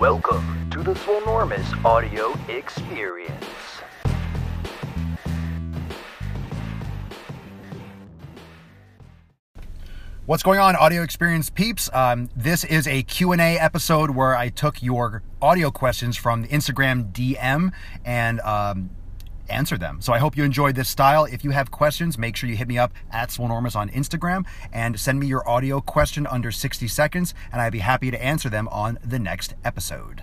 Welcome to the Swolenormous Audio Experience. What's going on, audio experience peeps? Um, this is a Q&A episode where I took your audio questions from the Instagram DM and um, answered them. So I hope you enjoyed this style. If you have questions, make sure you hit me up at Swolenormous on Instagram and send me your audio question under 60 seconds, and I'd be happy to answer them on the next episode.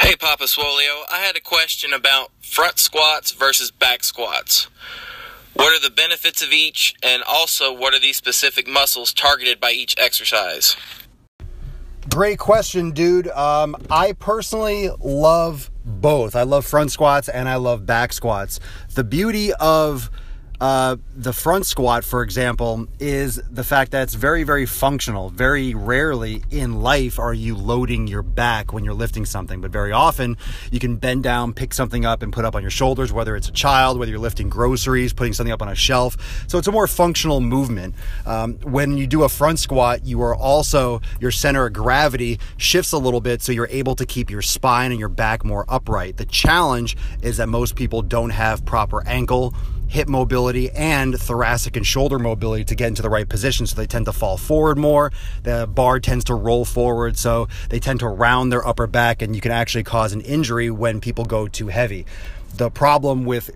Hey, Papa Swolio, I had a question about front squats versus back squats. What are the benefits of each, and also what are these specific muscles targeted by each exercise? Great question, dude. Um, I personally love both. I love front squats and I love back squats. The beauty of uh, the front squat, for example, is the fact that it's very, very functional. Very rarely in life are you loading your back when you're lifting something, but very often you can bend down, pick something up, and put up on your shoulders, whether it's a child, whether you're lifting groceries, putting something up on a shelf. So it's a more functional movement. Um, when you do a front squat, you are also, your center of gravity shifts a little bit, so you're able to keep your spine and your back more upright. The challenge is that most people don't have proper ankle hip mobility and thoracic and shoulder mobility to get into the right position. So they tend to fall forward more. The bar tends to roll forward. So they tend to round their upper back, and you can actually cause an injury when people go too heavy. The problem with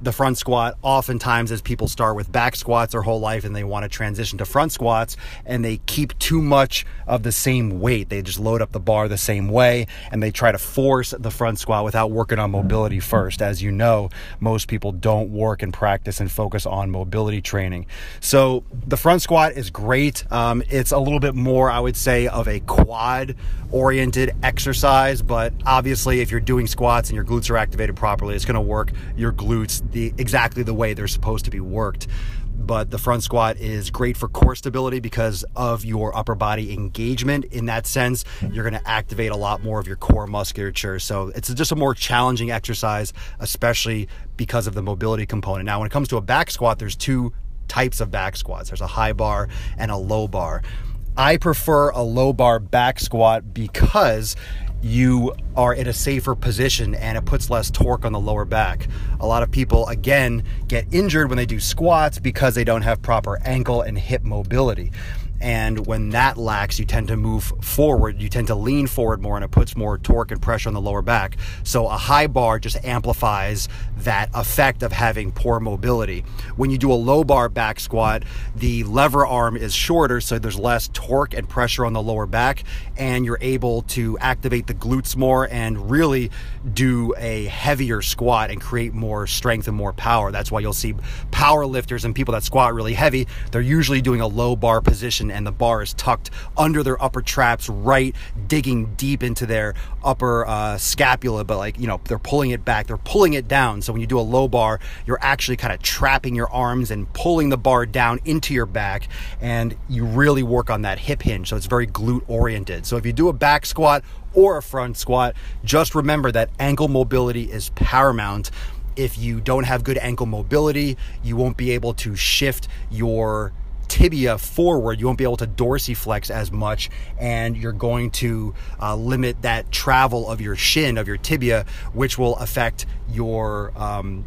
the front squat oftentimes as people start with back squats their whole life and they want to transition to front squats and they keep too much of the same weight. They just load up the bar the same way and they try to force the front squat without working on mobility first. As you know most people don't work and practice and focus on mobility training. So the front squat is great. Um, it's a little bit more i would say of a quad oriented exercise but obviously if you're doing squats and your glutes are activated properly it's going to work. Your glutes the exactly the way they're supposed to be worked. But the front squat is great for core stability because of your upper body engagement. In that sense, mm-hmm. you're going to activate a lot more of your core musculature. So it's just a more challenging exercise, especially because of the mobility component. Now, when it comes to a back squat, there's two types of back squats there's a high bar and a low bar. I prefer a low bar back squat because you are in a safer position and it puts less torque on the lower back. A lot of people, again, get injured when they do squats because they don't have proper ankle and hip mobility. And when that lacks, you tend to move forward. You tend to lean forward more, and it puts more torque and pressure on the lower back. So a high bar just amplifies that effect of having poor mobility. When you do a low bar back squat, the lever arm is shorter, so there's less torque and pressure on the lower back, and you're able to activate the glutes more and really do a heavier squat and create more strength and more power. That's why you'll see power lifters and people that squat really heavy, they're usually doing a low bar position and the bar is tucked under their upper traps, right, digging deep into their upper uh, scapula, but like, you know, they're pulling it back, they're pulling it down. So when you do a low bar, you're actually kind of trapping your arms and pulling the bar down into your back, and you really work on that hip hinge. So it's very glute oriented. So if you do a back squat or a front squat, just remember that ankle mobility is paramount if you don't have good ankle mobility, you won't be able to shift your tibia forward, you won't be able to dorsiflex as much, and you're going to uh, limit that travel of your shin, of your tibia, which will affect your um,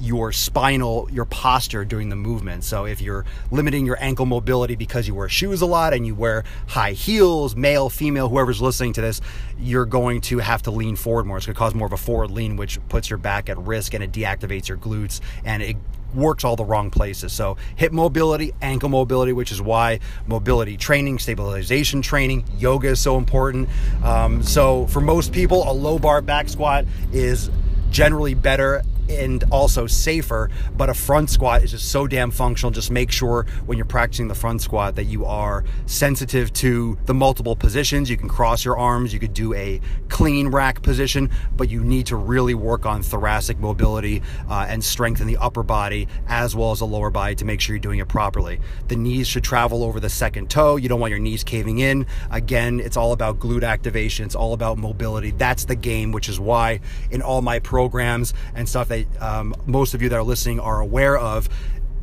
your spinal, your posture during the movement. So if you're limiting your ankle mobility because you wear shoes a lot and you wear high heels, male, female, whoever's listening to this, you're going to have to lean forward more. It's going to cause more of a forward lean, which puts your back at risk and it deactivates your glutes and it works all the wrong places. So, hip mobility, ankle mobility, which is why mobility training, stabilization training, yoga is so important. Um, so, for most people, a low bar back squat is generally better and also safer. But a front squat is just so damn functional. Just make sure when you're practicing the front squat that you are sensitive to the multiple positions. You can cross your arms, you could do a clean rack position, but you need to really work on thoracic mobility uh, and strengthen the upper body as well as the lower body to make sure you're doing it properly. The knees should travel over the second toe. You don't want your knees caving in. Again, it's all about glute activation, it's all about mobility. That's the game, which is why in all my programs and stuff um, most of you that are listening are aware of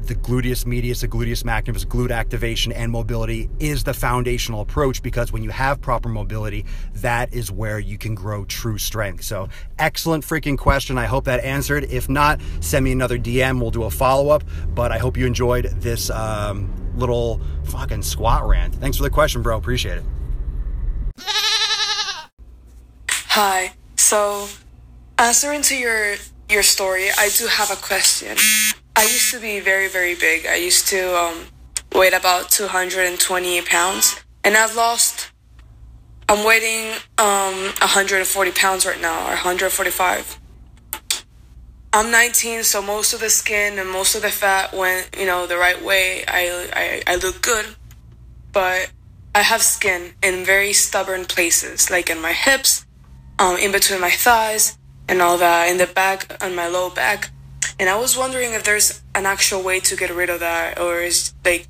the gluteus medius, the gluteus maximus, glute activation, and mobility is the foundational approach because when you have proper mobility, that is where you can grow true strength. So, excellent freaking question. I hope that answered. If not, send me another DM. We'll do a follow up. But I hope you enjoyed this um, little fucking squat rant. Thanks for the question, bro. Appreciate it. Hi. So, answering to your your story, I do have a question. I used to be very, very big. I used to um, weight about 220 pounds, and I've lost. I'm weighing um, 140 pounds right now, or 145. I'm 19, so most of the skin and most of the fat went, you know, the right way. I, I, I look good, but I have skin in very stubborn places, like in my hips, um, in between my thighs, and all that, in the back, on my low back. And I was wondering if there's an actual way to get rid of that, or is like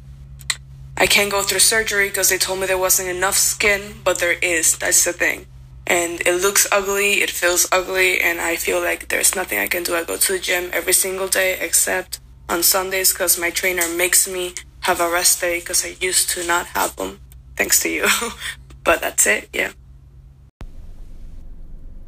I can't go through surgery because they told me there wasn't enough skin, but there is. That's the thing. And it looks ugly, it feels ugly, and I feel like there's nothing I can do. I go to the gym every single day except on Sundays because my trainer makes me have a rest day because I used to not have them, thanks to you. but that's it, yeah.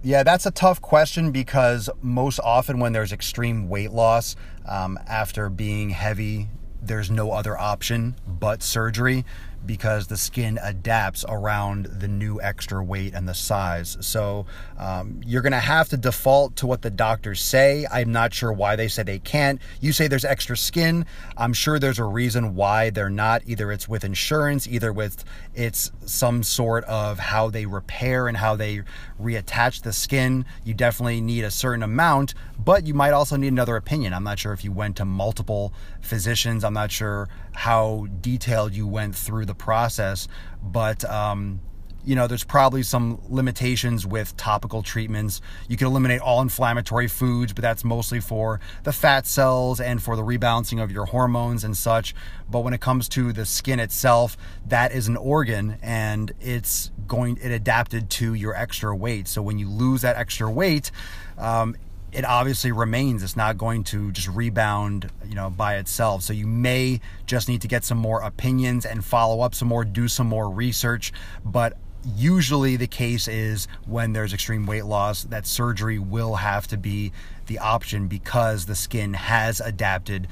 Yeah, that's a tough question because most often when there's extreme weight loss um, after being heavy, there's no other option but surgery because the skin adapts around the new extra weight and the size. So um, you're going to have to default to what the doctors say. I'm not sure why they say they can't. You say there's extra skin. I'm sure there's a reason why they're not. Either it's with insurance, either with it's some sort of how they repair and how they reattach the skin. You definitely need a certain amount, but you might also need another opinion. I'm not sure if you went to multiple physicians. I'm not sure how detailed you went through the process, but um, you know, there's probably some limitations with topical treatments. You can eliminate all inflammatory foods, but that's mostly for the fat cells and for the rebalancing of your hormones and such. But when it comes to the skin itself, that is an organ and it's going, it adapted to your extra weight. So when you lose that extra weight, um, it obviously remains. It's not going to just rebound, you know, by itself. So you may just need to get some more opinions and follow up some more, do some more research. But usually the case is when there's extreme weight loss that surgery will have to be the option because the skin has adapted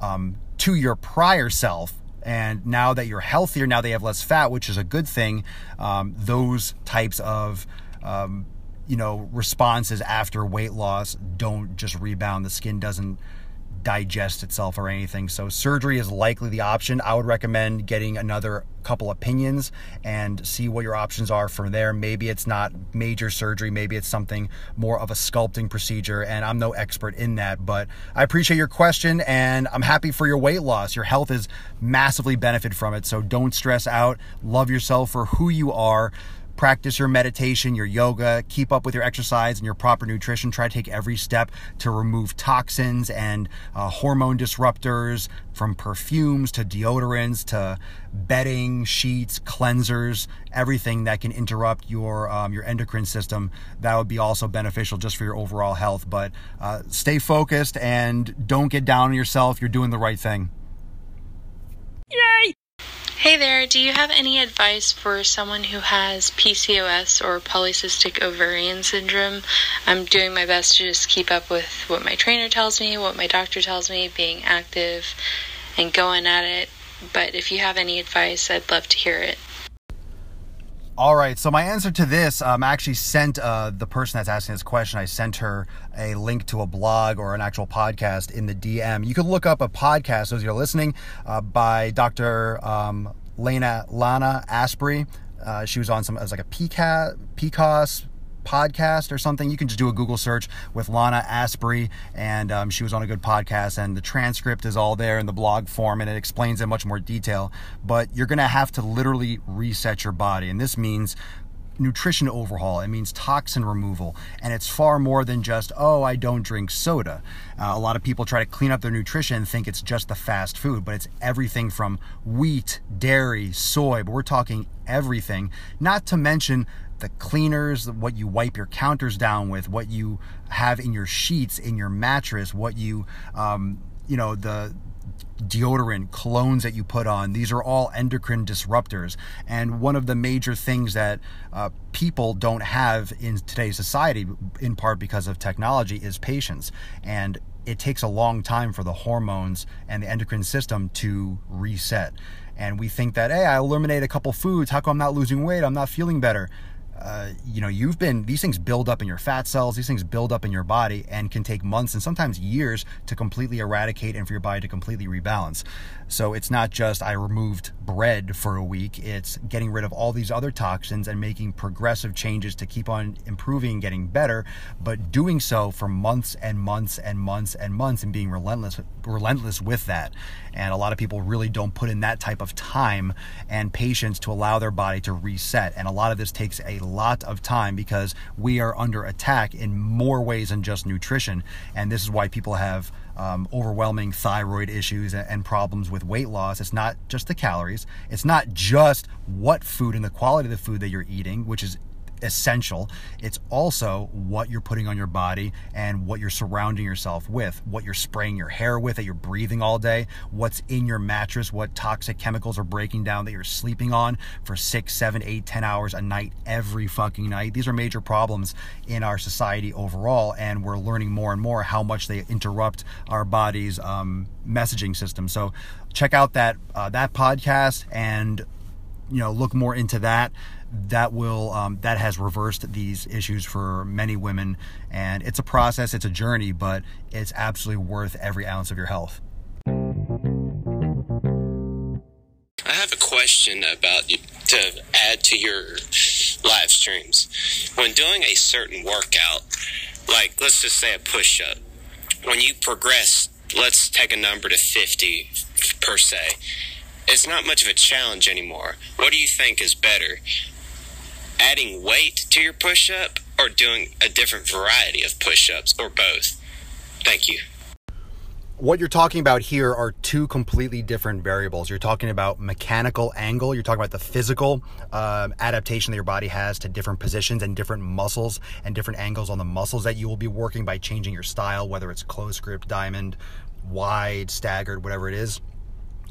um, to your prior self and now that you're healthier now they have less fat which is a good thing um, those types of um, you know responses after weight loss don't just rebound. The skin doesn't digest itself or anything. So surgery is likely the option. I would recommend getting another couple opinions and see what your options are from there. Maybe it's not major surgery. Maybe it's something more of a sculpting procedure and i'm no expert in that but i appreciate your question and i'm happy for your weight loss. Your health is massively benefited from it so don't stress out. Love yourself for who you are practice your meditation, your yoga, keep up with your exercise and your proper nutrition. Try to take every step to remove toxins and uh, hormone disruptors from perfumes to deodorants to bedding, sheets, cleansers, everything that can interrupt your um, your endocrine system. That would be also beneficial just for your overall health. But uh, stay focused and don't get down on yourself. You're doing the right thing. Hey there, do you have any advice for someone who has PCOS or polycystic ovarian syndrome? I'm doing my best to just keep up with what my trainer tells me, what my doctor tells me, being active and going at it. But if you have any advice, I'd love to hear it. All right. So my answer to this, um, actually sent uh, the person that's asking this question. I sent her a link to a blog or an actual podcast in the DM. You can look up a podcast as you're listening uh, by Dr. Um, Lena Lana Asprey. Uh, she was on some as like a PCAS, PCOS podcast or something. You can just do a Google search with Lana Asprey, and um, she was on a good podcast. And the transcript is all there in the blog form, and it explains in much more detail. But you're going to have to literally reset your body, and this means nutrition overhaul. It means toxin removal. And it's far more than just, oh, I don't drink soda. Uh, a lot of people try to clean up their nutrition and think it's just the fast food, but it's everything from wheat, dairy, soy, but we're talking everything. Not to mention the cleaners, what you wipe your counters down with, what you have in your sheets, in your mattress, what you, um, you know, the deodorant, colognes that you put on. These are all endocrine disruptors. And one of the major things that uh, people don't have in today's society, in part because of technology, is patience. And it takes a long time for the hormones and the endocrine system to reset. And we think that, hey, I eliminate a couple foods. How come I'm not losing weight? I'm not feeling better uh, you know, you've been, these things build up in your fat cells, these things build up in your body and can take months and sometimes years to completely eradicate and for your body to completely rebalance. So it's not just I removed bread for a week, it's getting rid of all these other toxins and making progressive changes to keep on improving getting better, but doing so for months and months and months and months and being relentless relentless with that. And a lot of people really don't put in that type of time and patience to allow their body to reset. And a lot of this takes a lot of time because we are under attack in more ways than just nutrition. And this is why people have um, overwhelming thyroid issues and, and problems with weight loss. It's not just the calories, it's not just what food and the quality of the food that you're eating, which is essential. It's also what you're putting on your body and what you're surrounding yourself with, what you're spraying your hair with that you're breathing all day, what's in your mattress, what toxic chemicals are breaking down that you're sleeping on for six, seven, eight, ten hours a night every fucking night. These are major problems in our society overall, and we're learning more and more how much they interrupt our body's um, messaging system. So check out that uh, that podcast and you know look more into that that will um, that has reversed these issues for many women and it's a process it's a journey but it's absolutely worth every ounce of your health i have a question about to add to your live streams when doing a certain workout like let's just say a push-up when you progress let's take a number to 50 per se it's not much of a challenge anymore. What do you think is better? Adding weight to your push up or doing a different variety of push ups or both? Thank you. What you're talking about here are two completely different variables. You're talking about mechanical angle, you're talking about the physical uh, adaptation that your body has to different positions and different muscles and different angles on the muscles that you will be working by changing your style, whether it's close grip, diamond, wide, staggered, whatever it is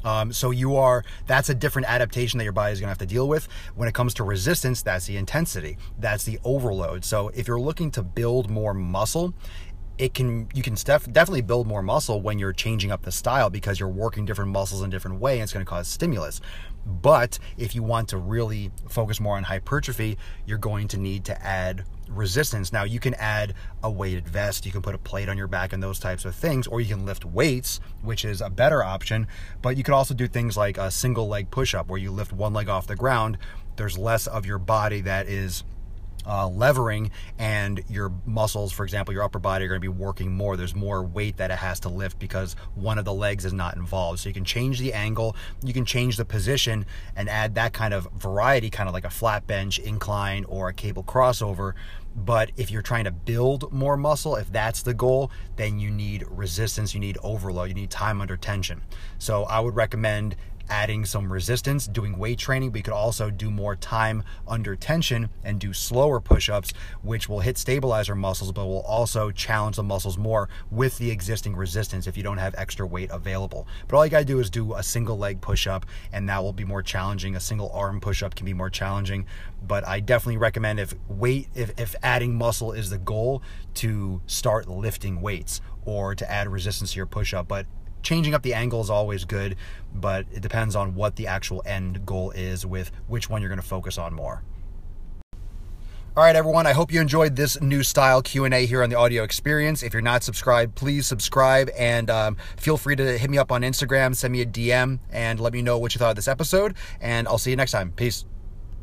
um, so you are that's a different adaptation that your body is going to have to deal with. When it comes to resistance, that's the intensity, that's the overload. So if you're looking to build more muscle, it can you can def- definitely build more muscle when you're changing up the style because you're working different muscles in different way and it's going to cause stimulus. But if you want to really focus more on hypertrophy you're going to need to add resistance. Now you can add a weighted vest you can put a plate on your back and those types of things or you can lift weights which is a better option. But you could also do things like a single leg push up where you lift one leg off the ground there's less of your body that is uh, levering and your muscles, for example, your upper body are going to be working more. There's more weight that it has to lift because one of the legs is not involved. So you can change the angle, you can change the position and add that kind of variety, kind of like a flat bench, incline, or a cable crossover. But if you're trying to build more muscle, if that's the goal, then you need resistance, you need overload, you need time under tension. So I would recommend adding some resistance, doing weight training. We could also do more time under tension and do slower push ups, which will hit stabilizer muscles, but will also challenge the muscles more with the existing resistance if you don't have extra weight available. But all you gotta do is do a single leg push up, and that will be more challenging. A single arm push up can be more challenging, but I definitely recommend if weight, if, if adding muscle is the goal, to start lifting weights or to add resistance to your push up. But changing up the angle is always good, but it depends on what the actual end goal is with which one you're going to focus on more. All right, everyone. I hope you enjoyed this new style Q and A here on the Audio Experience. If you're not subscribed, please subscribe and um, feel free to hit me up on Instagram, send me a DM, and let me know what you thought of this episode. And I'll see you next time. Peace.